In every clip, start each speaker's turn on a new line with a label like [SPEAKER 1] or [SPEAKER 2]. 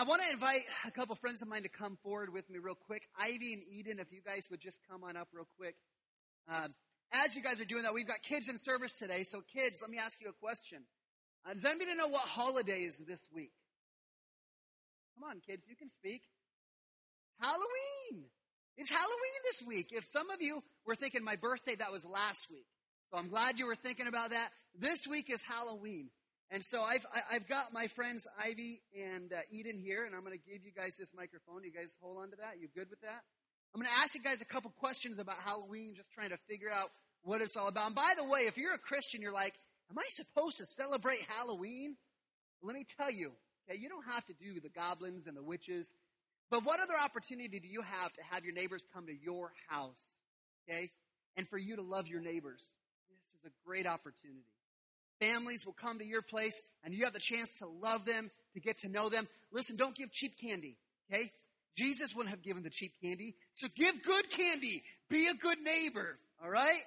[SPEAKER 1] I want to invite a couple friends of mine to come forward with me real quick. Ivy and Eden, if you guys would just come on up real quick. Um, as you guys are doing that, we've got kids in service today. So, kids, let me ask you a question. Uh, does anybody know what holiday is this week? Come on, kids, you can speak. Halloween. It's Halloween this week. If some of you were thinking my birthday, that was last week. So I'm glad you were thinking about that. This week is Halloween. And so I've, I've got my friends Ivy and uh, Eden here, and I'm going to give you guys this microphone. You guys hold on to that? You good with that? I'm going to ask you guys a couple questions about Halloween, just trying to figure out what it's all about. And by the way, if you're a Christian, you're like, am I supposed to celebrate Halloween? Well, let me tell you, okay, you don't have to do the goblins and the witches. But what other opportunity do you have to have your neighbors come to your house? Okay? And for you to love your neighbors. This is a great opportunity. Families will come to your place and you have the chance to love them, to get to know them. Listen, don't give cheap candy, okay? Jesus wouldn't have given the cheap candy. So give good candy. Be a good neighbor, all right?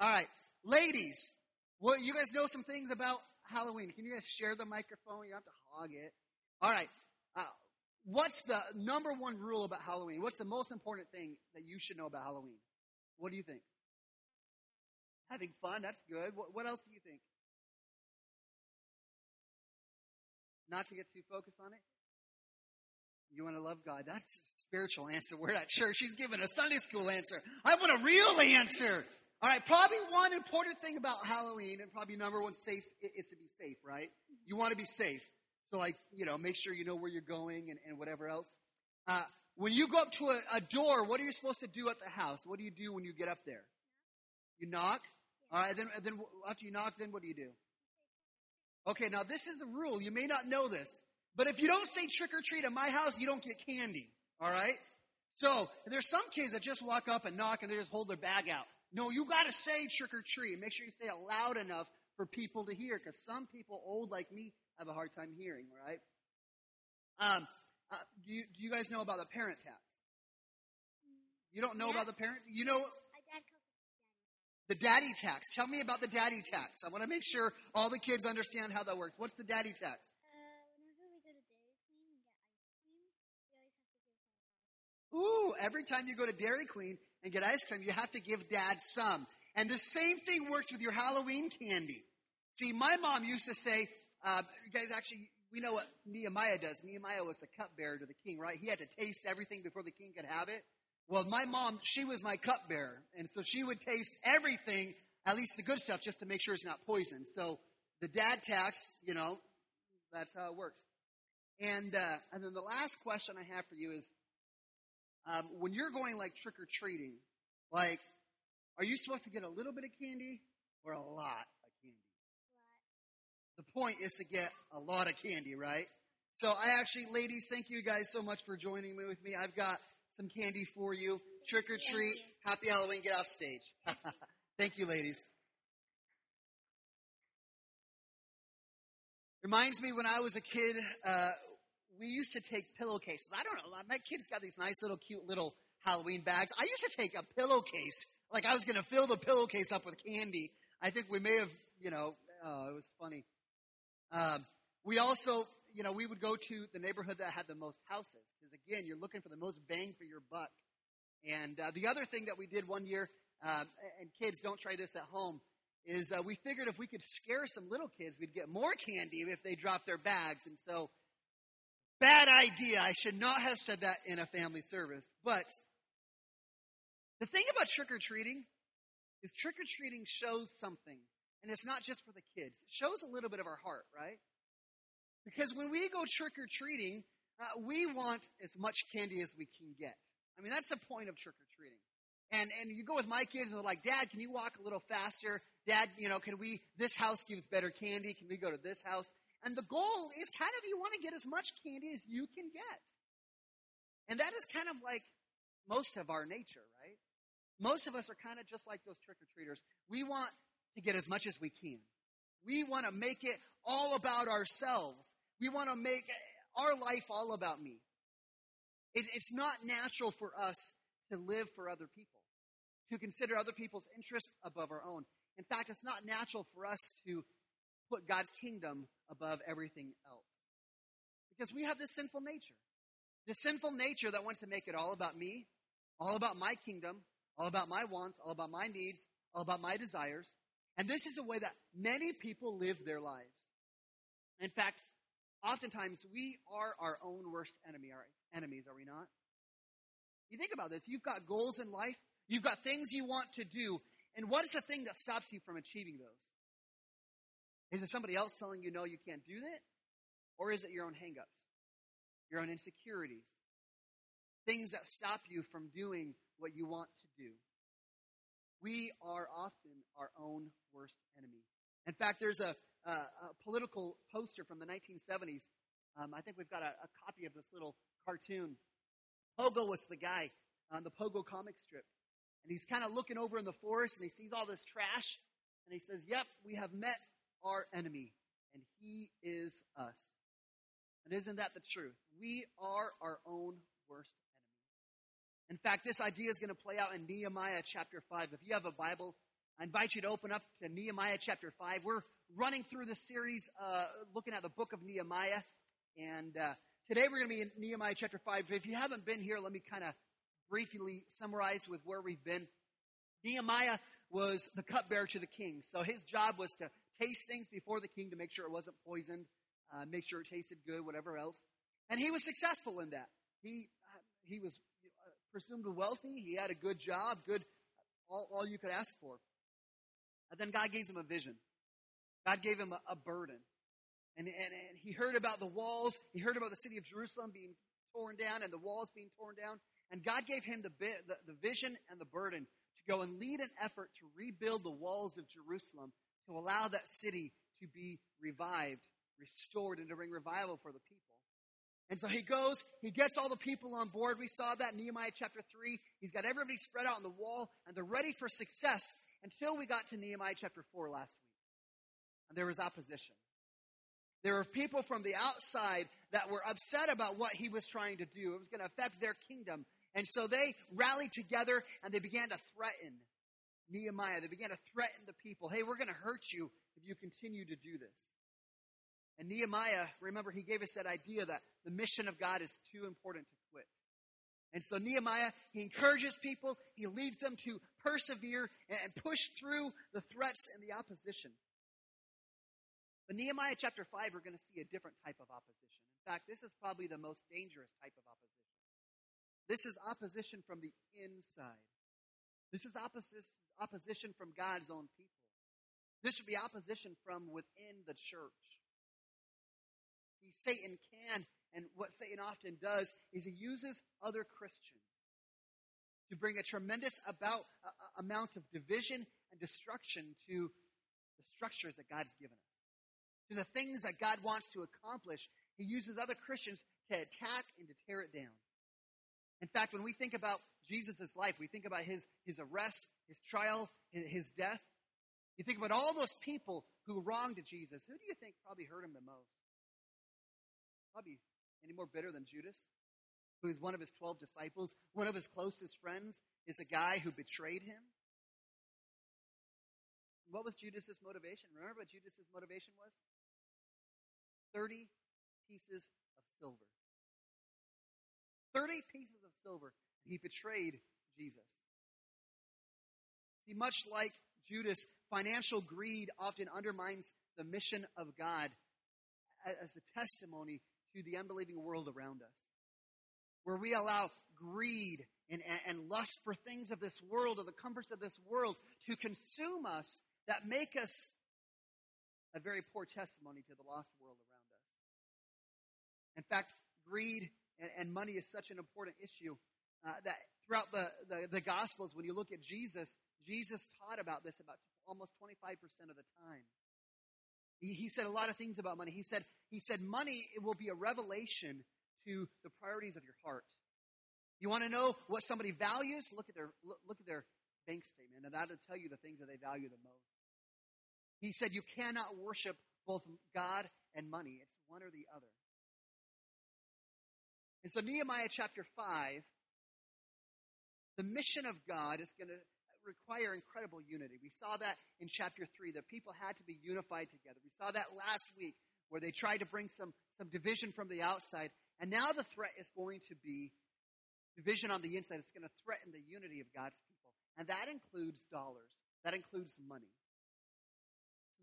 [SPEAKER 1] All right. Ladies, well, you guys know some things about Halloween. Can you guys share the microphone? You have to hog it. All right. Uh, what's the number one rule about Halloween? What's the most important thing that you should know about Halloween? What do you think? Having fun, that's good. What, what else do you think? Not to get too focused on it? You want to love God? That's a spiritual answer. We're at church. She's giving a Sunday school answer. I want a real answer. All right, probably one important thing about Halloween, and probably number one safe is to be safe, right? You want to be safe. So, like, you know, make sure you know where you're going and, and whatever else. Uh, when you go up to a, a door, what are you supposed to do at the house? What do you do when you get up there? You knock. All right, then, then after you knock, then what do you do? Okay, now this is the rule. You may not know this, but if you don't say trick or treat at my house, you don't get candy. All right? So there's some kids that just walk up and knock and they just hold their bag out. No, you got to say trick or treat. Make sure you say it loud enough for people to hear, because some people old like me have a hard time hearing. Right? Um, uh, do, you, do you guys know about the parent tax? You don't know yeah. about the parent? You know the daddy tax. Tell me about the daddy tax. I want to make sure all the kids understand how that works. What's the daddy tax? Ooh, every time you go to Dairy Queen and get ice cream, you have to give dad some. And the same thing works with your Halloween candy. See, my mom used to say, uh, you guys actually, we know what Nehemiah does. Nehemiah was the cupbearer to the king, right? He had to taste everything before the king could have it. Well, my mom, she was my cupbearer, and so she would taste everything, at least the good stuff, just to make sure it's not poison. So the dad tax, you know, that's how it works. And uh, and then the last question I have for you is, um, when you're going like trick or treating, like, are you supposed to get a little bit of candy or a lot of candy? The point is to get a lot of candy, right? So I actually, ladies, thank you guys so much for joining me with me. I've got some candy for you. Trick or treat. Happy Halloween. Get off stage. Thank you, ladies. Reminds me when I was a kid, uh, we used to take pillowcases. I don't know. My kids got these nice little cute little Halloween bags. I used to take a pillowcase, like I was going to fill the pillowcase up with candy. I think we may have, you know, oh, it was funny. Um, we also you know, we would go to the neighborhood that had the most houses. Because again, you're looking for the most bang for your buck. And uh, the other thing that we did one year, uh, and kids don't try this at home, is uh, we figured if we could scare some little kids, we'd get more candy if they dropped their bags. And so, bad idea. I should not have said that in a family service. But the thing about trick or treating is trick or treating shows something. And it's not just for the kids. It shows a little bit of our heart, right? Because when we go trick or treating, uh, we want as much candy as we can get. I mean, that's the point of trick or treating. And, and you go with my kids and they're like, Dad, can you walk a little faster? Dad, you know, can we, this house gives better candy. Can we go to this house? And the goal is kind of you want to get as much candy as you can get. And that is kind of like most of our nature, right? Most of us are kind of just like those trick or treaters. We want to get as much as we can. We want to make it all about ourselves. We want to make our life all about me. It, it's not natural for us to live for other people, to consider other people's interests above our own. In fact, it's not natural for us to put God's kingdom above everything else. Because we have this sinful nature. This sinful nature that wants to make it all about me, all about my kingdom, all about my wants, all about my needs, all about my desires. And this is a way that many people live their lives. In fact, oftentimes we are our own worst enemy, our enemies, are we not? You think about this. You've got goals in life. You've got things you want to do. And what is the thing that stops you from achieving those? Is it somebody else telling you, no, you can't do that? Or is it your own hangups, your own insecurities, things that stop you from doing what you want to do? We are often our own worst enemy. In fact, there's a, a, a political poster from the 1970s. Um, I think we've got a, a, copy of this little cartoon. Pogo was the guy on the Pogo comic strip. And he's kind of looking over in the forest and he sees all this trash. And he says, Yep, we have met our enemy, and he is us. And isn't that the truth? We are our own worst enemy. In fact, this idea is going to play out in Nehemiah chapter 5. If you have a Bible, I invite you to open up to Nehemiah chapter 5. We're running through the series, uh, looking at the book of Nehemiah. And uh, today we're going to be in Nehemiah chapter 5. If you haven't been here, let me kind of briefly summarize with where we've been. Nehemiah was the cupbearer to the king. So his job was to taste things before the king to make sure it wasn't poisoned, uh, make sure it tasted good, whatever else. And he was successful in that. He, he was uh, presumed wealthy. He had a good job, good, all, all you could ask for. And then God gave him a vision. God gave him a, a burden. And, and, and he heard about the walls. He heard about the city of Jerusalem being torn down and the walls being torn down. And God gave him the, the, the vision and the burden to go and lead an effort to rebuild the walls of Jerusalem to allow that city to be revived, restored, and to bring revival for the people. And so he goes, he gets all the people on board. We saw that in Nehemiah chapter 3. He's got everybody spread out on the wall, and they're ready for success until we got to Nehemiah chapter 4 last week. And there was opposition. There were people from the outside that were upset about what he was trying to do. It was going to affect their kingdom. And so they rallied together and they began to threaten Nehemiah. They began to threaten the people. Hey, we're going to hurt you if you continue to do this. And Nehemiah, remember, he gave us that idea that the mission of God is too important to. And so Nehemiah, he encourages people, he leads them to persevere and push through the threats and the opposition. But Nehemiah chapter 5, we're going to see a different type of opposition. In fact, this is probably the most dangerous type of opposition. This is opposition from the inside. This is opposition from God's own people. This should be opposition from within the church. He, Satan can, and what Satan often does is he uses other Christians to bring a tremendous about, uh, amount of division and destruction to the structures that God's given us. To the things that God wants to accomplish, he uses other Christians to attack and to tear it down. In fact, when we think about Jesus' life, we think about his, his arrest, his trial, his death. You think about all those people who wronged Jesus. Who do you think probably hurt him the most? Any more bitter than Judas, who is one of his 12 disciples. One of his closest friends is a guy who betrayed him. What was Judas's motivation? Remember what Judas's motivation was? 30 pieces of silver. 30 pieces of silver. He betrayed Jesus. See, much like Judas, financial greed often undermines the mission of God as a testimony to the unbelieving world around us. Where we allow greed and, and, lust for things of this world or the comforts of this world to consume us that make us a very poor testimony to the lost world around us. In fact, greed and, and money is such an important issue uh, that throughout the, the, the Gospels, when you look at Jesus, Jesus taught about this about almost 25% of the time. He, said a lot of things about money. He said, he said money it will be a revelation to the priorities of your heart. You want to know what somebody values? Look at their, look at their bank statement, and that'll tell you the things that they value the most. He said you cannot worship both God and money. It's one or the other. And so Nehemiah chapter 5, the mission of God is going to require incredible unity. We saw that in chapter 3. The people had to be unified together. We saw that last week where they tried to bring some, some division from the outside. And now the threat is going to be division on the inside. It's going to threaten the unity of God's people. And that includes dollars. That includes money.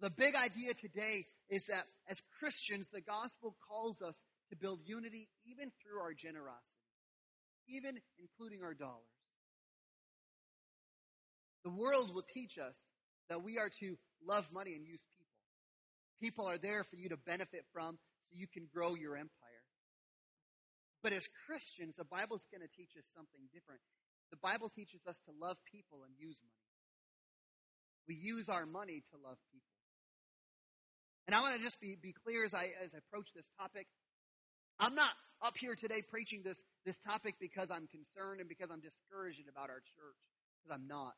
[SPEAKER 1] The big idea today is that as Christians, the gospel calls us to build unity even through our generosity, even including our dollars. The world will teach us that we are to love money and use people. People are there for you to benefit from so you can grow your empire. But as Christians, the Bible is going to teach us something different. The Bible teaches us to love people and use money. We use our money to love people. And I want to just be, be clear as I, as I approach this topic. I'm not up here today preaching this, this topic because I'm concerned and because I'm discouraged about our church, because I'm not.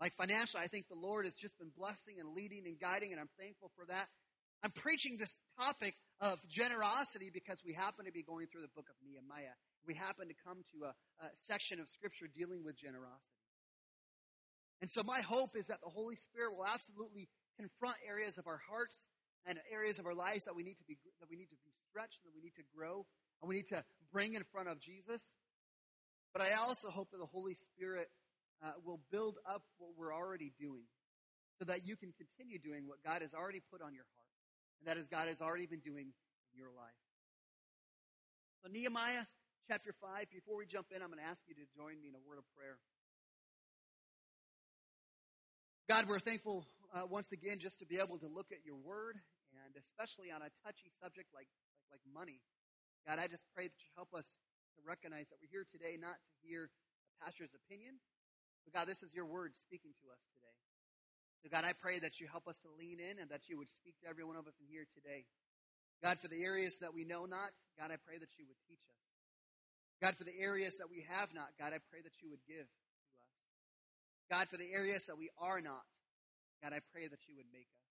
[SPEAKER 1] Like financially, I think the Lord has just been blessing and leading and guiding, and I'm thankful for that. I'm preaching this topic of generosity because we happen to be going through the book of Nehemiah. We happen to come to a, a section of scripture dealing with generosity. And so my hope is that the Holy Spirit will absolutely confront areas of our hearts and areas of our lives that we need to be that we need to be stretched, that we need to grow, and we need to bring in front of Jesus. But I also hope that the Holy Spirit uh, will build up what we're already doing so that you can continue doing what God has already put on your heart and that is God has already been doing in your life. So Nehemiah chapter 5, before we jump in, I'm going to ask you to join me in a word of prayer. God, we're thankful uh, once again just to be able to look at your word and especially on a touchy subject like, like, like money. God, I just pray that you help us to recognize that we're here today not to hear a pastor's opinion, but God, this is your word speaking to us today. So God, I pray that you help us to lean in and that you would speak to every one of us in here today. God, for the areas that we know not, God, I pray that you would teach us. God, for the areas that we have not, God, I pray that you would give to us. God, for the areas that we are not, God, I pray that you would make us.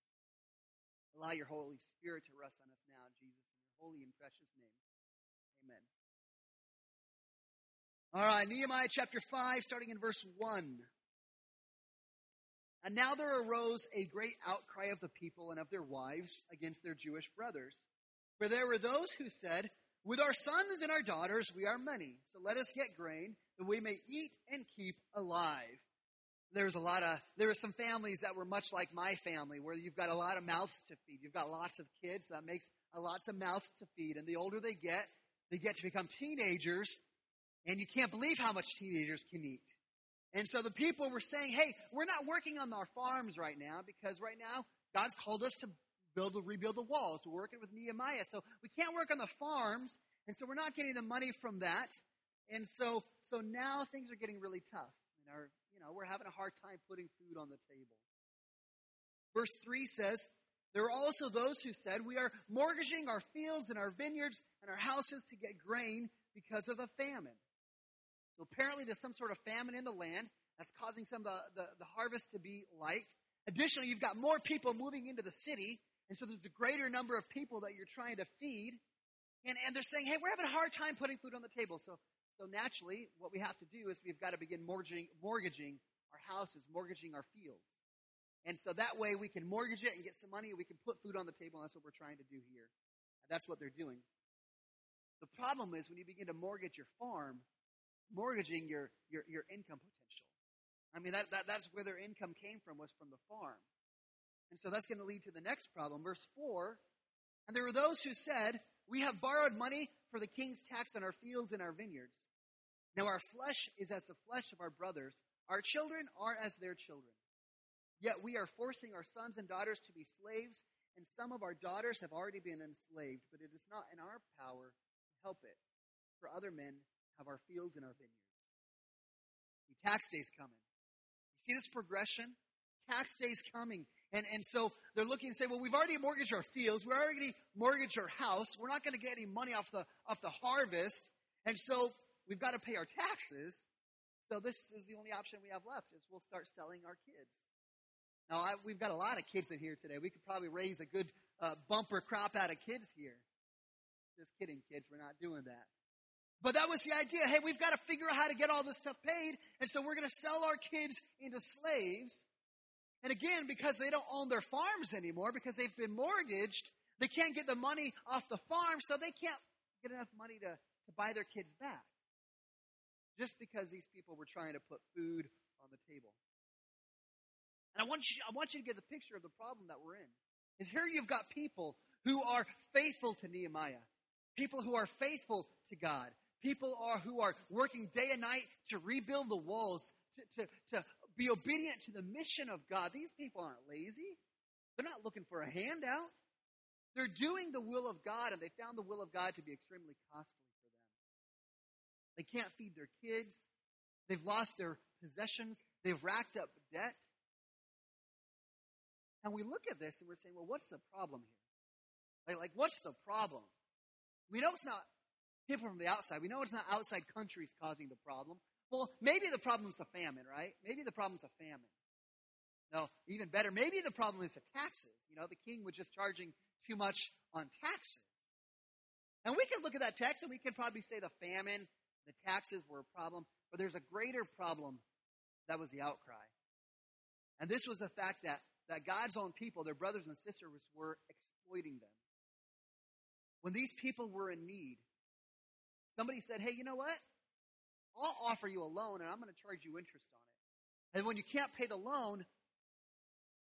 [SPEAKER 1] Allow your Holy Spirit to rest on us now, Jesus, in your holy and precious name. Amen. All right, Nehemiah chapter 5, starting in verse 1. And now there arose a great outcry of the people and of their wives against their Jewish brothers. For there were those who said, With our sons and our daughters we are many, so let us get grain that we may eat and keep alive. There was a lot of, there were some families that were much like my family, where you've got a lot of mouths to feed. You've got lots of kids, that makes lots of mouths to feed. And the older they get, they get to become teenagers, and you can't believe how much teenagers can eat. And so the people were saying, hey, we're not working on our farms right now because right now God's called us to build, rebuild the walls. We're working with Nehemiah. So we can't work on the farms. And so we're not getting the money from that. And so, so now things are getting really tough. And our, you know, we're having a hard time putting food on the table. Verse 3 says, there are also those who said, we are mortgaging our fields and our vineyards and our houses to get grain because of the famine. So apparently there's some sort of famine in the land that's causing some of the, the, the harvest to be light. Additionally, you've got more people moving into the city, and so there's a greater number of people that you're trying to feed. And, and they're saying, hey, we're having a hard time putting food on the table. So, so naturally, what we have to do is we've got to begin mortgaging, mortgaging our houses, mortgaging our fields. And so that way we can mortgage it and get some money and we can put food on the table. And that's what we're trying to do here. And that's what they're doing. The problem is when you begin to mortgage your farm, mortgaging your, your, your income potential. I mean, that, that, that's where their income came from, was from the farm. And so that's going to lead to the next problem. Verse 4 And there were those who said, We have borrowed money for the king's tax on our fields and our vineyards. Now our flesh is as the flesh of our brothers, our children are as their children. Yet we are forcing our sons and daughters to be slaves, and some of our daughters have already been enslaved, but it is not in our power to help it, for other men have our fields and our vineyards. The tax day's coming. You see this progression? Tax day's coming. And, and so they're looking and say, well, we've already mortgaged our fields. We're already mortgaged our house. We're not going to get any money off the, off the harvest. And so we've got to pay our taxes. So this is the only option we have left is we'll start selling our kids. Now, I, we've got a lot of kids in here today. We could probably raise a good uh, bumper crop out of kids here. Just kidding, kids. We're not doing that. But that was the idea. Hey, we've got to figure out how to get all this stuff paid. And so we're going to sell our kids into slaves. And again, because they don't own their farms anymore, because they've been mortgaged, They can't get the money off the farm, so they can't get enough money to, to buy their kids back. Just because these people were trying to put food on the table. And I want you, I want you to get the picture of the problem that we're in. Is here you've got people who are faithful to Nehemiah, people who are faithful to God, people are who are working day and night to rebuild the walls, to, to, to be obedient to the mission of God. These people aren't lazy. They're not looking for a handout. They're doing the will of God, and they found the will of God to be extremely costly for them. They can't feed their kids. They've lost their possessions. They've racked up debt. And we look at this and we're saying, well, what's the problem here? Like, like what's the problem? We know it's not people from the outside. We know it's not outside countries causing the problem. Well, maybe the problem's the famine, right? Maybe the problem's a famine. No, even better, maybe the problem is the taxes. You know, the king was just charging too much on taxes. And we can look at that text and we can probably say the famine, the taxes were a problem, but there's a greater problem that was the outcry. And this was the fact that, that God's own people, their brothers and sisters, were exploiting them. When these people were in need, somebody said, Hey, you know what? I'll offer you a loan and I'm going to charge you interest on it. And when you can't pay the loan,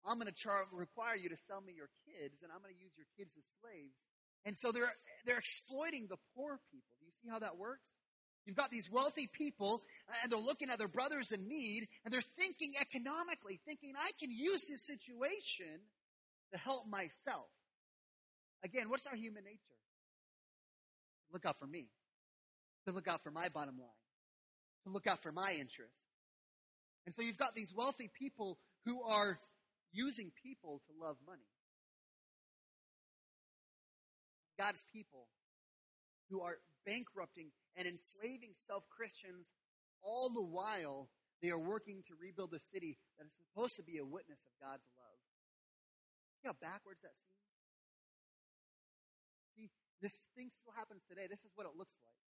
[SPEAKER 1] I'm going to char- require you to sell me your kids and I'm going to use your kids as slaves. And so they're, they're exploiting the poor people. Do you see how that works? You've got these wealthy people uh, and they're looking at their brothers in need and they're thinking economically, thinking, I can use this situation to help myself. Again, what's our human nature? Look out for me. To look out for my bottom line to look out for my interests. And so you've got these wealthy people who are using people to love money. God's people who are bankrupting and enslaving self Christians all the while they are working to rebuild a city that is supposed to be a witness of God's love. See how backwards that seems? See, this thing still happens today. This is what it looks like.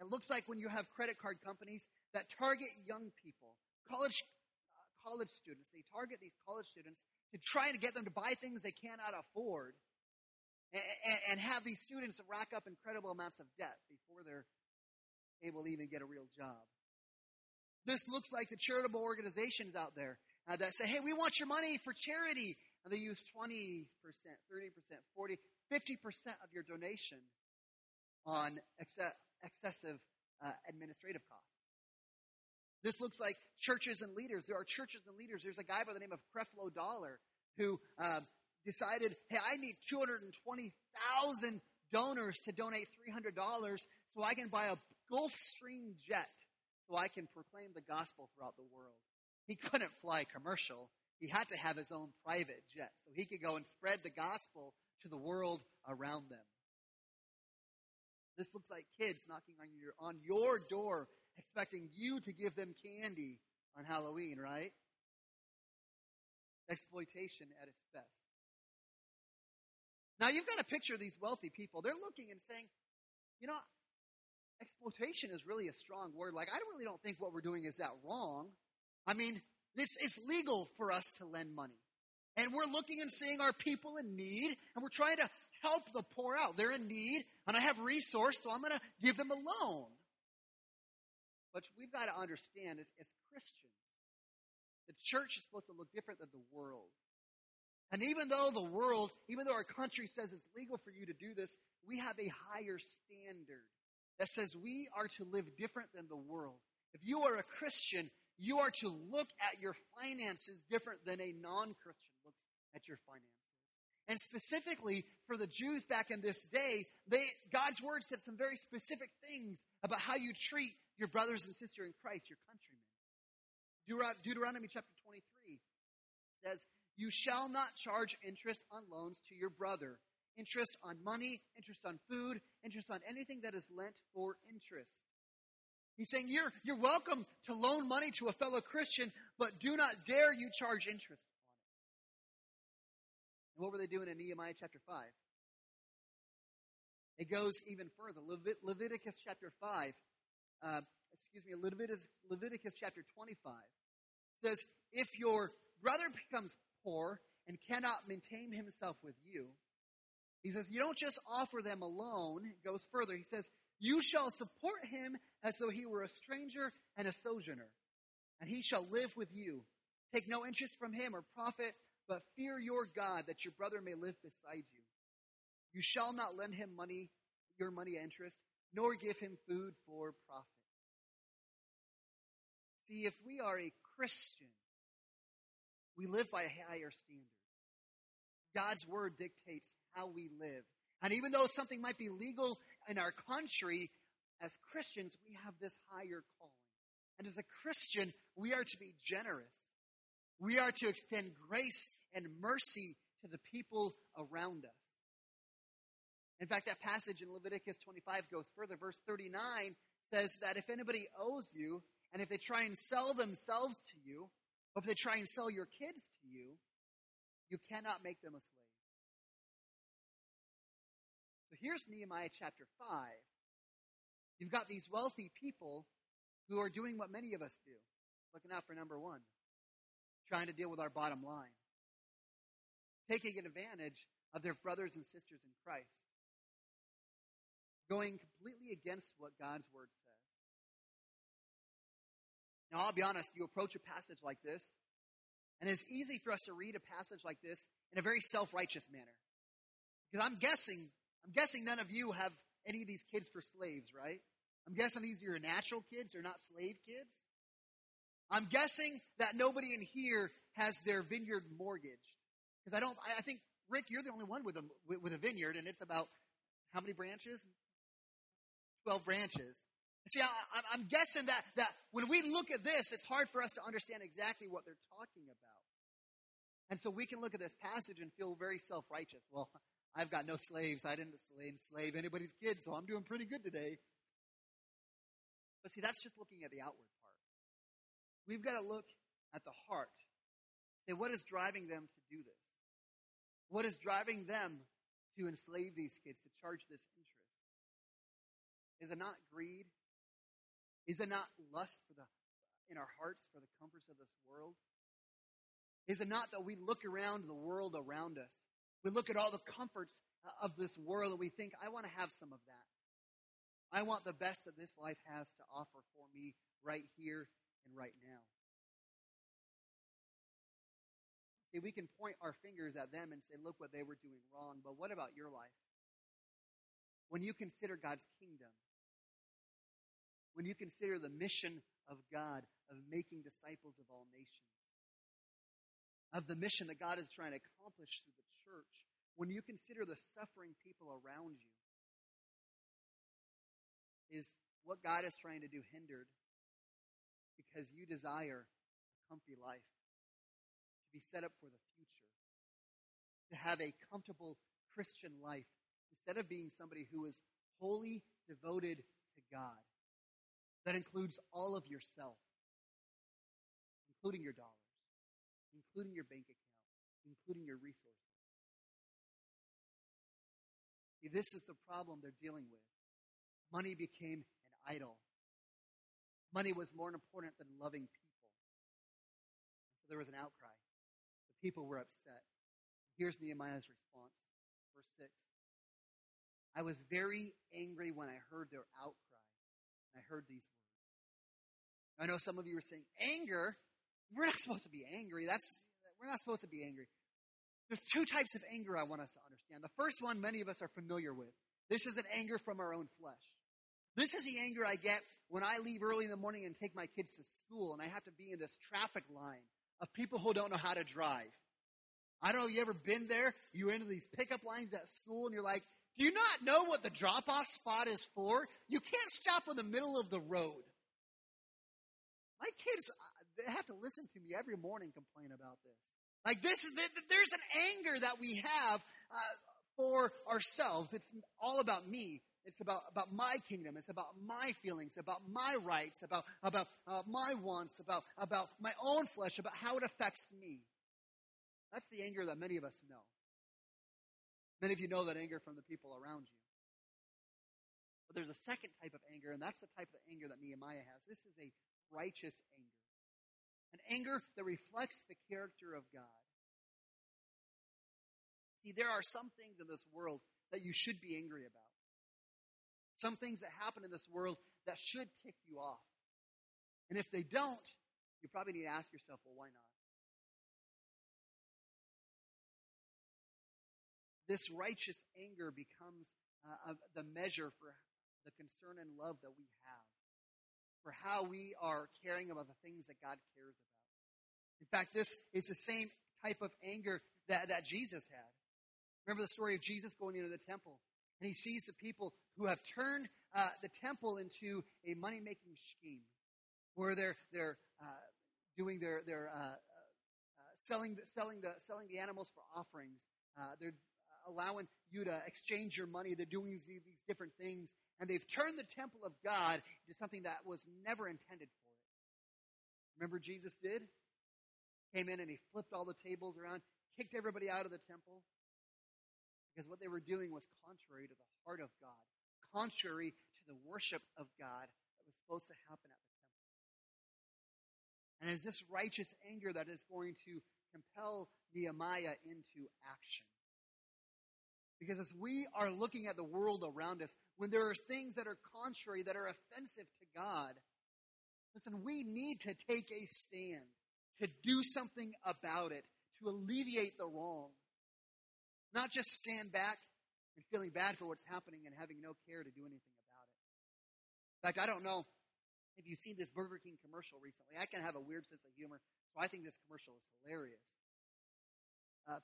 [SPEAKER 1] It looks like when you have credit card companies that target young people, college, uh, college students, they target these college students to try to get them to buy things they cannot afford and, and, have these students rack up incredible amounts of debt before they're able to even get a real job. This looks like the charitable organizations out there uh, that say, hey, we want your money for charity. And they use 20%, 30%, 40, 50% of your donation on excessive uh, administrative costs. This looks like churches and leaders. There are churches and leaders. There's a guy by the name of Creflo Dollar who uh, decided, hey, I need 220,000 donors to donate $300 so I can buy a Gulfstream jet so I can proclaim the gospel throughout the world. He couldn't fly commercial. He had to have his own private jet so he could go and spread the gospel to the world around them. This looks like kids knocking on your, on your door, expecting you to give them candy on Halloween, right? Exploitation at its best. Now you've got a picture these wealthy people. They're looking and saying, you know, exploitation is really a strong word. Like, I really don't think what we're doing is that wrong. I mean, it's, it's legal for us to lend money. And we're looking and seeing our people in need, and we're trying to help the poor out. They're in need, and I have resource, so I'm going to give them a loan. But we've got to understand as, as Christians, the church is supposed to look different than the world. And even though the world, even though our country says it's legal for you to do this, we have a higher standard that says we are to live different than the world. If you are a Christian, you are to look at your finances different than a non-Christian looks at your finances. And specifically for the Jews back in this day, they, God's word said some very specific things about how you treat your brothers and sisters in Christ, your countrymen. Deuteronomy chapter 23 says, You shall not charge interest on loans to your brother. Interest on money, interest on food, interest on anything that is lent for interest. He's saying you're, you're welcome to loan money to a fellow Christian, but do not dare you charge interest. And what were they doing in Nehemiah chapter 5? It goes even further. Levit- Leviticus chapter 5, uh, excuse me, Leviticus, Leviticus chapter 25 says, If your brother becomes poor and cannot maintain himself with you, He says, You don't just offer them a loan. It goes further. He says, You shall support him as though he were a stranger and a sojourner, and he shall live with you. Take no interest from him or profit, but fear your God that your brother may live beside you. You shall not lend him money, your money interest, nor give him food for profit. See, if we are a Christian, we live by a higher standard. God's word dictates how we live. And even though something might be legal in our country, as Christians, we have this higher calling. And as a Christian, we are to be generous. We are to extend grace and mercy to the people around us. In fact, that passage in Leviticus 25 goes further. Verse 39 says that if anybody owes you, and if they try and sell themselves to you, or if they try and sell your kids to you, you cannot make them a slave. So here's Nehemiah chapter 5. You've got these wealthy people who are doing what many of us do, looking out for number one, trying to deal with our bottom line, taking advantage of their brothers and sisters in Christ, going completely against what God's word says. Now, I'll be honest, you approach a passage like this, and it's easy for us to read a passage like this in a very self-righteous manner. Because I'm guessing, I'm guessing none of you have any of these kids for slaves, right? I'm guessing these are your natural kids, they're not slave kids. I'm guessing that nobody in here has their vineyard mortgaged. Because I don't, I think, Rick, you're the only one with a, with a vineyard, and it's about how many branches? 12 branches. See, I, am guessing that, that when we look at this, it's hard for us to understand exactly what they're talking about. And so we can look at this passage and feel very self-righteous. Well, I've got no slaves. I didn't enslave anybody's kids, so I'm doing pretty good today. But see, that's just looking at the outward part. We've got to look at the heart. Say, what is driving them to do this? What is driving them to enslave these kids, to charge this interest? Is it not greed? Is it not lust for the, in our hearts for the comforts of this world? Is it not that we look around the world around us? We look at all the comforts of this world and we think, I want to have some of that. I want the best that this life has to offer for me right here and right now. See, we can point our fingers at them and say, look what they were doing wrong, but what about your life? When you consider God's kingdom, when you consider the mission of God of making disciples of all nations, of the mission that God is trying to accomplish through the church, when you consider the suffering people around you, is what God is trying to do hindered because you desire a comfy life, to be set up for the future, to have a comfortable Christian life instead of being somebody who is wholly devoted to God. That includes all of yourself, including your dollars, including your bank account, including your resources. See, this is the problem they're dealing with. Money became an idol. Money was more important than loving people. So there was an outcry. The people were upset. Here's Nehemiah's response. Verse 6. I was very angry when I heard their outcry. I heard these words. I know some of you are saying, anger? We're not supposed to be angry. That's, we're not supposed to be angry. There's two types of anger I want us to understand. The first one many of us are familiar with. This is an anger from our own flesh. This is the anger I get when I leave early in the morning and take my kids to school and I have to be in this traffic line of people who don't know how to drive. I don't know, you ever been there? You're into these pickup lines at school and you're like, do you not know what the drop off spot is for? You can't stop in the middle of the road. My kids, uh, they have to listen to me every morning complain about this. Like this is, there's an anger that we have uh, for ourselves. It's all about me. It's about, about my kingdom. It's about my feelings, about my rights, about, about uh, my wants, about, about my own flesh, about how it affects me. That's the anger that many of us know. Many of you know that anger from the people around you. But there's a second type of anger, and that's the type of anger that Nehemiah has. This is a righteous anger. An anger that reflects the character of God. See, there are some things in this world that you should be angry about. Some things that happen in this world that should tick you off. And if they don't, you probably need to ask yourself, well, why not? This righteous anger becomes uh, the measure for the concern and love that we have, for how we are caring about the things that God cares about. In fact, this is the same type of anger that, that Jesus had. Remember the story of Jesus going into the temple, and he sees the people who have turned uh, the temple into a money making scheme, where they're they're uh, doing their their uh, uh selling the, selling the selling the animals for offerings. Uh, they're allowing you to exchange your money. They're doing these, these different things, and they've turned the temple of God into something that was never intended for it. Remember, Jesus did came in and he flipped all the tables around, kicked everybody out of the temple. Because what they were doing was contrary to the heart of God, contrary to the worship of God that was supposed to happen at the temple. And it's this righteous anger that is going to compel Nehemiah into action. Because as we are looking at the world around us, when there are things that are contrary, that are offensive to God, listen, we need to take a stand, to do something about it, to alleviate the wrong. Not just stand back and feeling bad for what's happening and having no care to do anything about it. In fact, I don't know if you've seen this Burger King commercial recently. I can have a weird sense of humor, so I think this commercial is hilarious. Uh,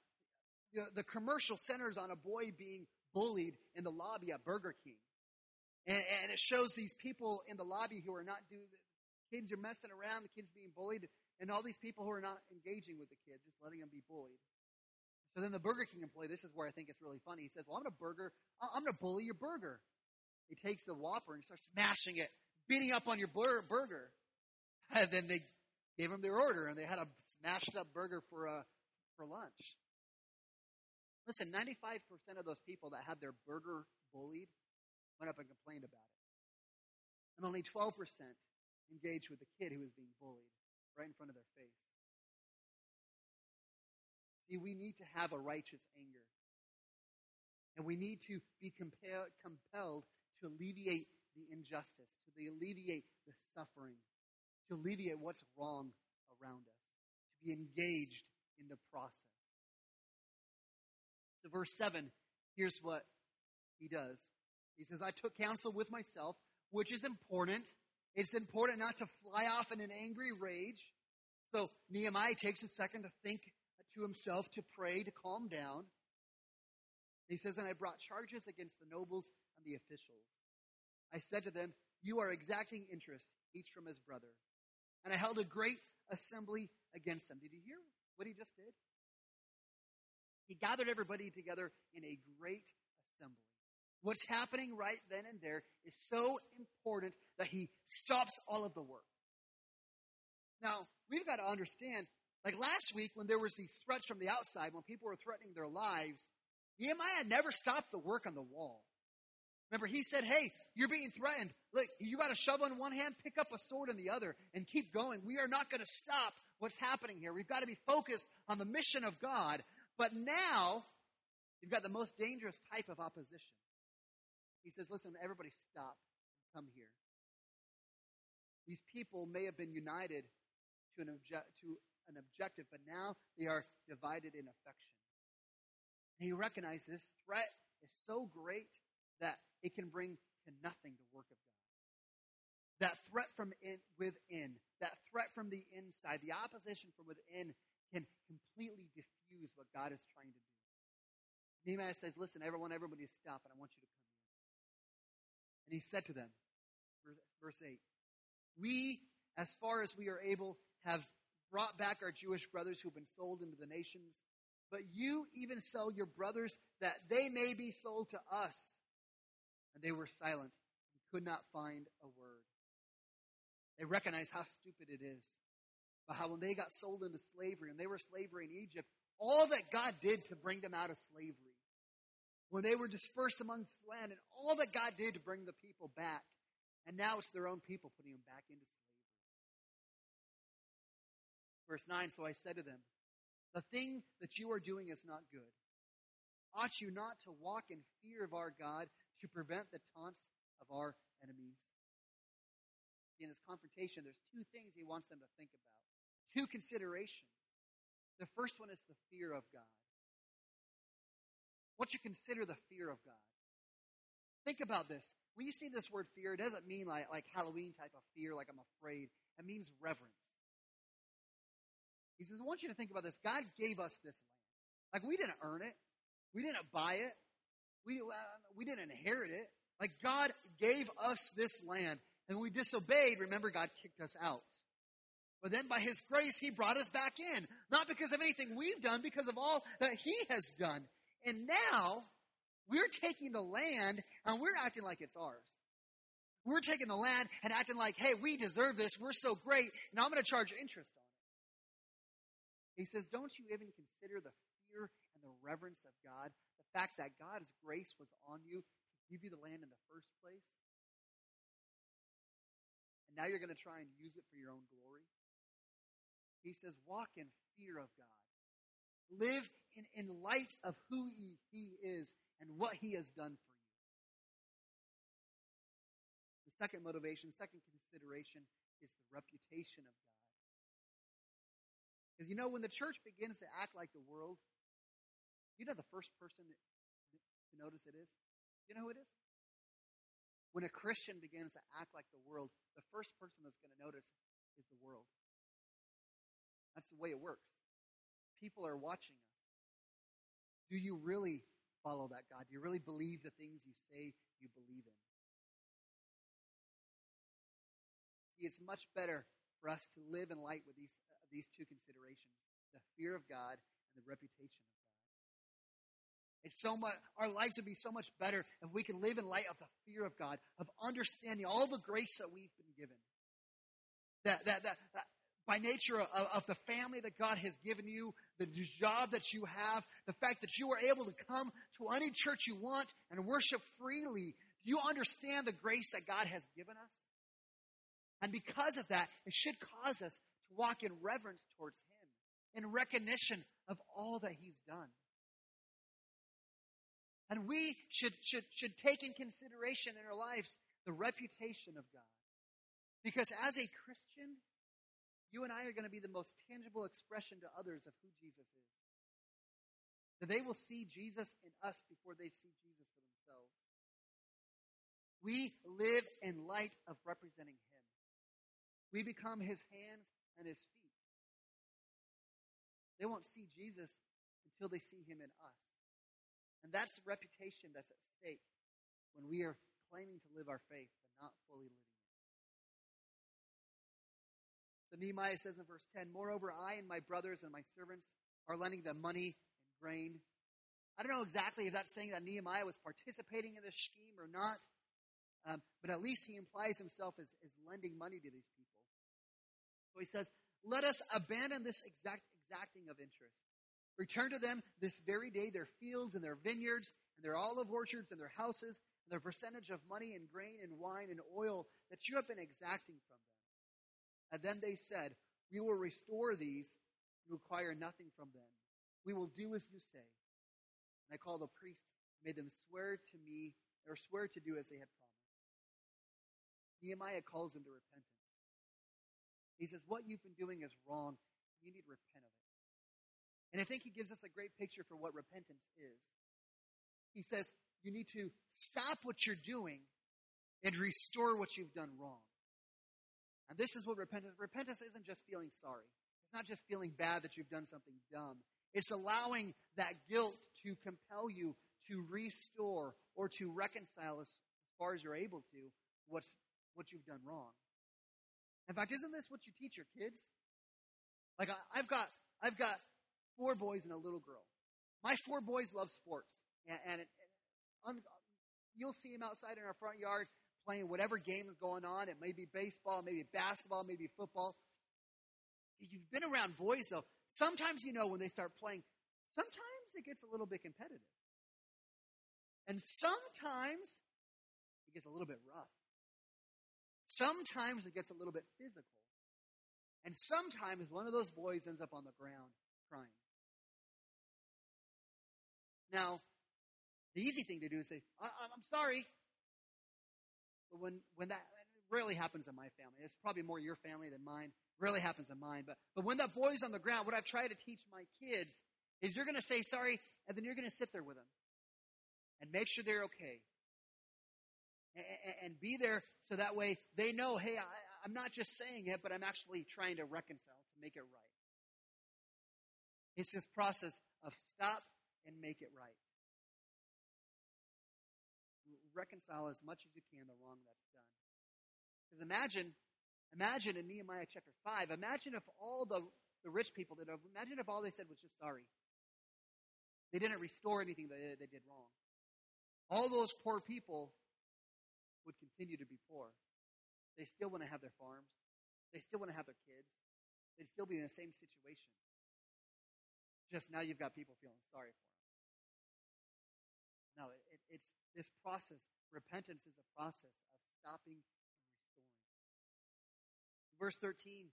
[SPEAKER 1] the, the, commercial centers on a boy being bullied in the lobby at Burger King. And, and it shows these people in the lobby who are not doing, the kids are messing around, the kids being bullied, and all these people who are not engaging with the kids, just letting them be bullied. So then the Burger King employee, this is where I think it's really funny. He says, well, I'm to burger, I'm to bully your burger. He takes the Whopper and starts smashing it, beating up on your burger. And then they gave him their order and they had a smashed up burger for, uh, for lunch. Listen, 95% of those people that had their burger bullied went up and complained about it. And only 12% engaged with the kid who was being bullied right in front of their face. See, we need to have a righteous anger. And we need to be compelled to alleviate the injustice, to alleviate the suffering, to alleviate what's wrong around us, to be engaged in the process. So, verse 7, here's what he does. He says, I took counsel with myself, which is important. It's important not to fly off in an angry rage. So Nehemiah takes a second to think to himself to pray, to calm down. He says, And I brought charges against the nobles and the officials. I said to them, You are exacting interest, each from his brother. And I held a great assembly against them. Did you hear what he just did? He gathered everybody together in a great assembly. What's happening right then and there is so important that he stops all of the work. Now, we've got to understand like last week when there was these threats from the outside, when people were threatening their lives, Nehemiah never stopped the work on the wall. Remember, he said, Hey, you're being threatened. Look, you got a shovel in one hand, pick up a sword in the other, and keep going. We are not going to stop what's happening here. We've got to be focused on the mission of God. But now, you've got the most dangerous type of opposition. He says, Listen, everybody stop come here. These people may have been united to an, obje- to an objective, but now they are divided in affection. And you recognize this threat is so great that it can bring to nothing the work of God. That threat from in, within, that threat from the inside, the opposition from within can completely diffuse what God is trying to do. Nehemiah says, Listen, everyone, everybody stop, and I want you to come in. And he said to them, verse 8, We, as far as we are able, have brought back our Jewish brothers who've been sold into the nations. But you even sell your brothers that they may be sold to us. And they were silent and could not find a word. They recognized how stupid it is. But how when they got sold into slavery and they were slavery in Egypt, all that God did to bring them out of slavery. When they were dispersed amongst the land and all that God did to bring the people back. And now it's their own people putting them back into slavery. Verse 9 So I said to them, The thing that you are doing is not good. ought you not to walk in fear of our God to prevent the taunts of our enemies? In this confrontation, there's two things he wants them to think about, two considerations. The first one is the fear of God. What you consider the fear of God, think about this. When you see this word fear, it doesn't mean like, like Halloween type of fear, like I'm afraid. It means reverence. He says, I want you to think about this. God gave us this land. Like we didn't earn it. We didn't buy it. We, uh, we didn't inherit it. Like God gave us this land. And we disobeyed, remember God kicked us out. But then by His grace, He brought us back in. Not because of anything we've done, because of all that He has done. And now, we're taking the land and we're acting like it's ours. We're taking the land and acting like, hey, we deserve this. We're so great. And I'm going to charge interest on. He says, don't you even consider the fear and the reverence of God? The fact that God's grace was on you to give you the land in the first place? And now you're going to try and use it for your own glory? He says, walk in fear of God. Live in, in light of who he, he is and what he has done for you. The second motivation, second consideration is the reputation of God. Because you know, when the church begins to act like the world, you know the first person to notice it is? You know who it is? When a Christian begins to act like the world, the first person that's going to notice is the world. That's the way it works people are watching us. Do you really follow that God? Do you really believe the things you say you believe in? It's much better for us to live in light with these, these two considerations the fear of God and the reputation of God. It's so much, our lives would be so much better if we can live in light of the fear of God, of understanding all the grace that we've been given. That, that, that, that by nature of, of, the family that God has given you, the job that you have, the fact that you are able to come to any church you want and worship freely. Do you understand the grace that God has given us? And because of that, it should cause us walk in reverence towards Him, in recognition of all that He's done. And we should, should, should take in consideration in our lives the reputation of God. Because as a Christian, you and I are going to be the most tangible expression to others of who Jesus is. That they will see Jesus in us before they see Jesus for themselves. We live in light of representing Him. We become His hands and His feet. They won't see Jesus until they see Him in us. And that's the reputation that's at stake when we are claiming to live our faith but not fully living. So Nehemiah says in verse 10, Moreover, I and my brothers and my servants are lending them money and grain. I don't know exactly if that's saying that Nehemiah was participating in this scheme or not, um, but at least he implies himself as, as lending money to these people. So he says, Let us abandon this exact exacting of interest. Return to them this very day their fields and their vineyards and their olive orchards and their houses and their percentage of money and grain and wine and oil that you have been exacting from them. And then they said, We will restore these and require nothing from them. We will do as you say. And I called the priests, made them swear to me, or swear to do as they had promised. Nehemiah calls them to repentance. He says, What you've been doing is wrong. You need to repent of it. And I think he gives us a great picture for what repentance is. He says, You need to stop what you're doing and restore what you've done wrong. And this is what repentance, repentance isn't just feeling sorry. It's not just feeling bad that you've done something dumb. It's allowing that guilt to compel you to restore or to reconcile as, as far as you're able to what's, what you've done wrong. In fact, isn't this what you teach your kids? Like I, I've got, I've got four boys and a little girl. My four boys love sports, and, and, it, and you'll see them outside in our front yard playing whatever game is going on. It may be baseball, maybe basketball, maybe football. You've been around boys, though. Sometimes you know when they start playing, sometimes it gets a little bit competitive. And sometimes it gets a little bit rough. Sometimes it gets a little bit physical. And sometimes one of those boys ends up on the ground crying. Now, The easy thing to do is say, I- I'm sorry. But when, when that rarely happens in my family, it's probably more your family than mine. Rarely happens in mine. But, but when that boy's on the ground, what I've tried to teach my kids is you're going to say sorry, and then you're going to sit there with them and make sure they're okay. And, be there so that way they know, hey, I, I'm not just saying it, but I'm actually trying to reconcile to make it right. It's this process of stop and make it right. Reconcile as much as you can the wrong that's done. Because imagine, imagine in Nehemiah chapter 5, imagine if all the, the rich people did, imagine if all they said was just sorry. They didn't restore anything that they did wrong. All those poor people would continue to be poor. They still want to have their farms. They still want to have their kids. They'd still be in the same situation. Just now you've got people feeling sorry for them. No, it, it's this process. Repentance is a process of stopping and restoring. Verse 13,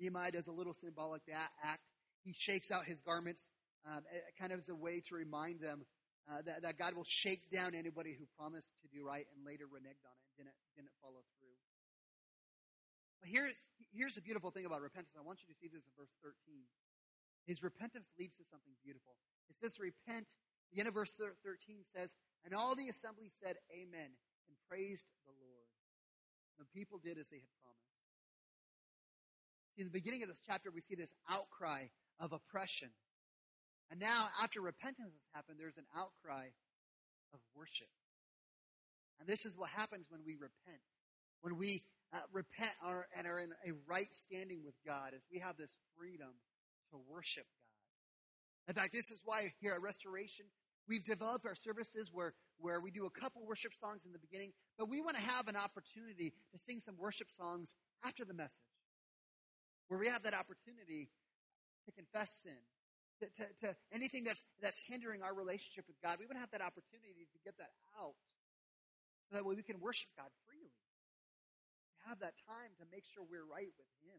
[SPEAKER 1] Nehemiah does a little symbolic act. He shakes out his garments, um, kind of as a way to remind them uh, that, that, God will shake down anybody who promised to do right and later reneged on it and didn't, didn't follow through. But here, here's the beautiful thing about repentance. I want you to see this in verse 13. His repentance leads to something beautiful. It says repent. The end of verse 13 says, And all the assembly said, Amen, and praised the Lord. The people did as they had promised. In the beginning of this chapter, we see this outcry of oppression. And now, after repentance has happened, there's an outcry of worship. And this is what happens when we repent. When we uh, repent are, and are in a right standing with God, as we have this freedom to worship God. In fact, this is why here at Restoration, we've developed our services where, where we do a couple worship songs in the beginning, but we want to have an opportunity to sing some worship songs after the message. Where we have that opportunity to confess sin, to, to, to, anything that's, that's hindering our relationship with God, we would have that opportunity to get that out so that way we can worship God freely. Have that time to make sure we're right with Him.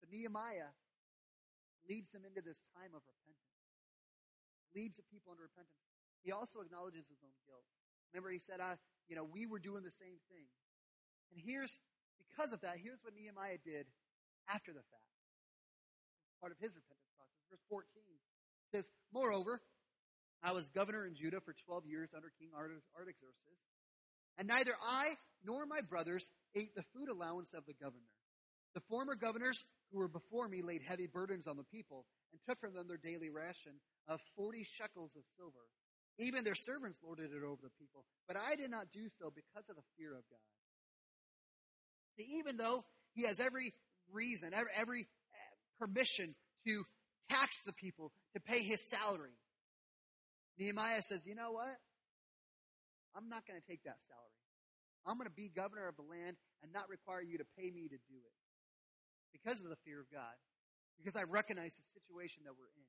[SPEAKER 1] But Nehemiah leads them into this time of repentance, leads the people into repentance. He also acknowledges his own guilt. Remember, he said, uh, you know, we were doing the same thing. And here's, because of that, here's what Nehemiah did after the fact part of his repentance process. Verse 14 says, Moreover, I was governor in Judah for 12 years under King Artaxerxes, and neither I nor my brothers ate the food allowance of the governor. The former governors who were before me laid heavy burdens on the people and took from them their daily ration of 40 shekels of silver. Even their servants lorded it over the people, but I did not do so because of the fear of God. See, even though he has every reason, every, every permission to tax the people, to pay his salary. Nehemiah says, you know what? I'm not going to take that salary. I'm going to be governor of the land and not require you to pay me to do it. Because of the fear of God. Because I recognize the situation that we're in.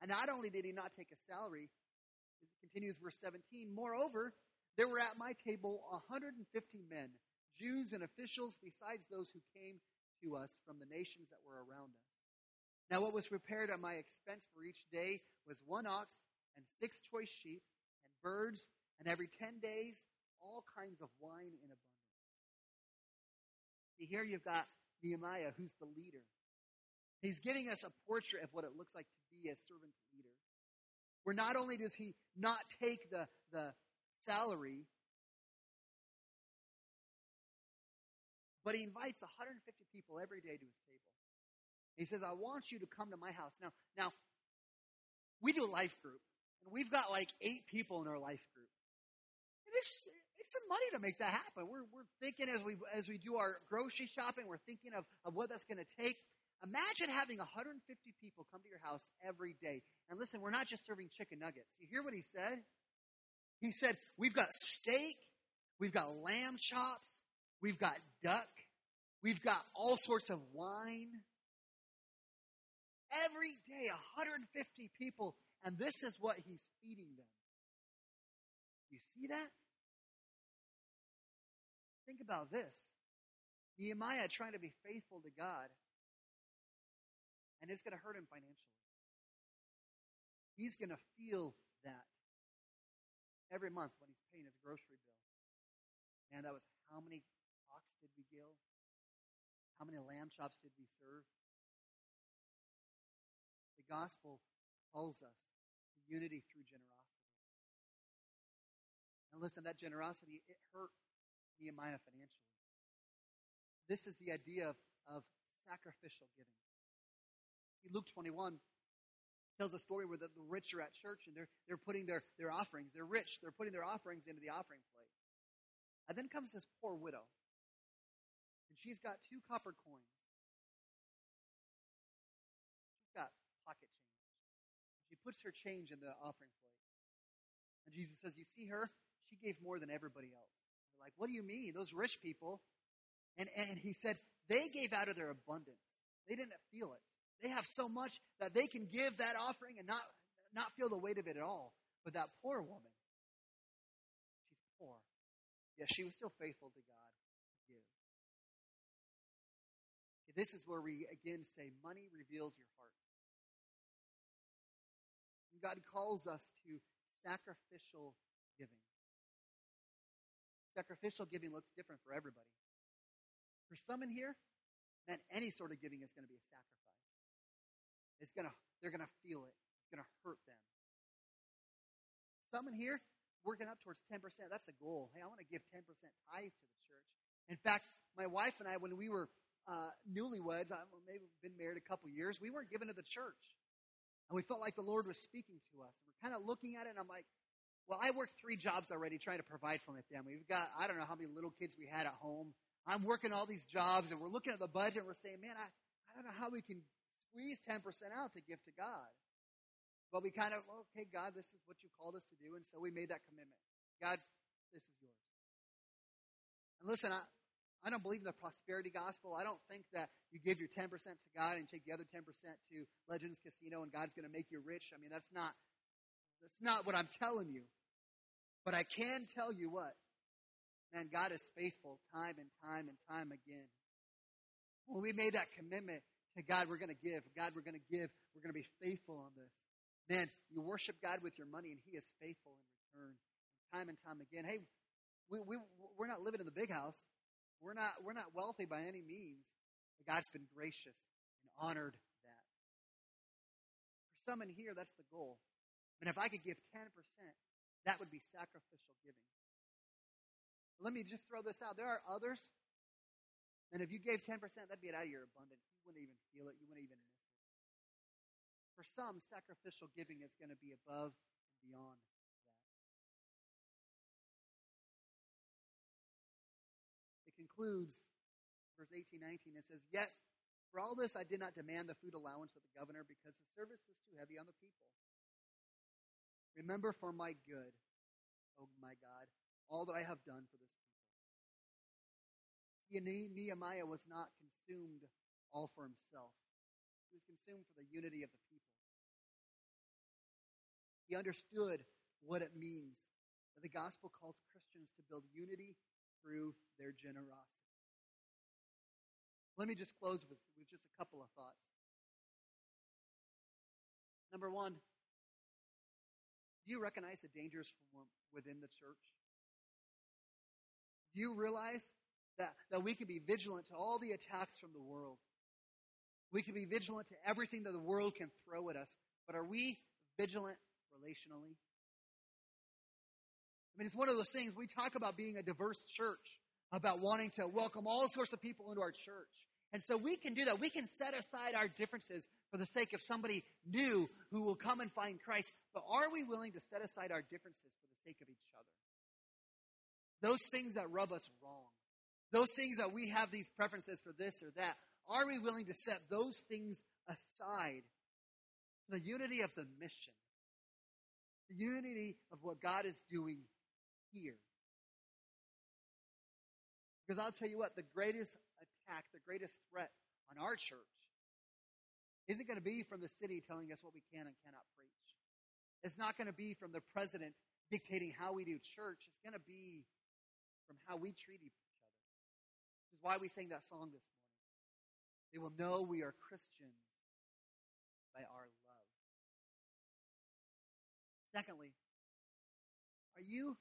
[SPEAKER 1] And not only did he not take a salary, it continues verse 17, moreover, there were at my table 150 men, Jews and officials, besides those who came to us from the nations that were around us. Now, what was prepared at my expense for each day was one ox and six choice sheep and birds, and every ten days, all kinds of wine in abundance. See, here you've got Nehemiah, who's the leader. He's giving us a portrait of what it looks like to be a servant leader. Where not only does he not take the, the salary, But he invites 150 people every day to his table. He says, I want you to come to my house. Now, now, we do a life group, and we've got like eight people in our life group. And it's, it's some money to make that happen. We're, we're thinking as we, as we do our grocery shopping, we're thinking of, of what that's going to take. Imagine having 150 people come to your house every day. And listen, we're not just serving chicken nuggets. You hear what he said? He said, we've got steak, we've got lamb chops, We've got duck. We've got all sorts of wine. Every day, 150 people, and this is what he's feeding them. You see that? Think about this. Nehemiah trying to be faithful to God, and it's going to hurt him financially. He's going to feel that every month when he's paying his grocery bill. And that was how many hawks did we kill? How many lamb chops did we serve? The gospel calls us to unity through generosity. And listen, that generosity, it hurt Nehemiah financially. This is the idea of, of sacrificial giving. Luke 21 tells a story where the, the rich are at church and they're, they're putting their, their offerings. They're rich. They're putting their offerings into the offering plate. And then comes this poor widow. And she's got two copper coins. She's got pocket change. She puts her change in the offering plate. And Jesus says, You see her? She gave more than everybody else. They're like, What do you mean? Those rich people. And, and he said, They gave out of their abundance. They didn't feel it. They have so much that they can give that offering and not, not feel the weight of it at all. But that poor woman, she's poor. Yet she was still faithful to God This is where we again say money reveals your heart. And God calls us to sacrificial giving. Sacrificial giving looks different for everybody. For some in here, man, any sort of giving is going to be a sacrifice. It's to, they're going to feel it. It's going to hurt them. Some in here, working up towards 10%. That's the goal. Hey, I want to give 10% tithe to the church. In fact, my wife and I, when we were uh, newlyweds, I maybe been married a couple years, we weren't given to the church. And we felt like the Lord was speaking to us. We're kind of looking at it, and I'm like, well, I work three jobs already trying to provide for my family. We've got, I don't know how many little kids we had at home. I'm working all these jobs, and we're looking at the budget, and we're saying, man, I, I don't know how we can squeeze 10% out to give to God. But we kind of, okay, God, this is what you called us to do. And so we made that commitment. God, this is yours. And listen, I, I don't believe in the prosperity gospel. I don't think that you give your 10% to God and take the other 10% to Legends Casino and God's going to make you rich. I mean, that's not, that's not what I'm telling you. But I can tell you what. Man, God is faithful time and time and time again. When we made that commitment to God, we're going to give. God, we're going to give. We're going to be faithful on this. Man, you worship God with your money, and He is faithful in return, time and time again. Hey, we, we, we're not living in the big house. We're not, we're not wealthy by any means. But God's been gracious and honored that. For some in here, that's the goal. And if I could give 10%, that would be sacrificial giving. But let me just throw this out. There are others, and if you gave 10%, that'd be out of your abundance. You wouldn't even feel it. You wouldn't even miss it. For some, sacrificial giving is going to be above and beyond concludes, verse 18, 19, it says, Yet for all this I did not demand the food allowance of the governor because the service was too heavy on the people. Remember for my good, oh my God, all that I have done for this people. Nehemiah was not consumed all for himself. He was consumed for the unity of the people. He understood what it means that the gospel calls Christians to build unity their generosity. Let me just close with, with just a couple of thoughts. Number one, do you recognize the dangers from within the church? Do you realize that, that we can be vigilant to all the attacks from the world? We can be vigilant to everything that the world can throw at us, but are we vigilant relationally? I mean, it's one of those things we talk about being a diverse church, about wanting to welcome all sorts of people into our church. And so we can do that. We can set aside our differences for the sake of somebody new who will come and find Christ. But are we willing to set aside our differences for the sake of each other? Those things that rub us wrong, those things that we have these preferences for this or that, are we willing to set those things aside for the unity of the mission? The unity of what God is doing here. Because I'll tell you what, the greatest attack, the greatest threat on our church isn't going to be from the city telling us what we can and cannot preach. It's not going to be from the president dictating how we do church. It's going to be from how we treat each other. This is why we sang that song this morning. They will know we are Christians by our love. Secondly, are you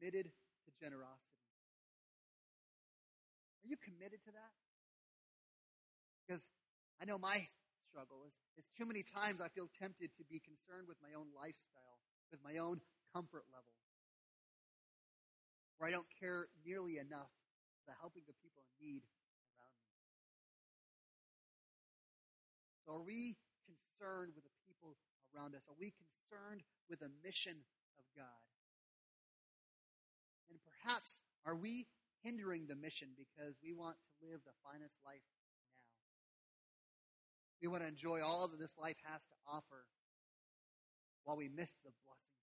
[SPEAKER 1] committed to generosity? Are you committed to that? Because I know my struggle is, is too many times I feel tempted to be concerned with my own lifestyle, with my own comfort level, where I don't care nearly enough about helping the people in need around me. So are we concerned with the people around us? Are we concerned with the mission of God? And perhaps are we hindering the mission because we want to live the finest life now? We want to enjoy all that this life has to offer while we miss the blessings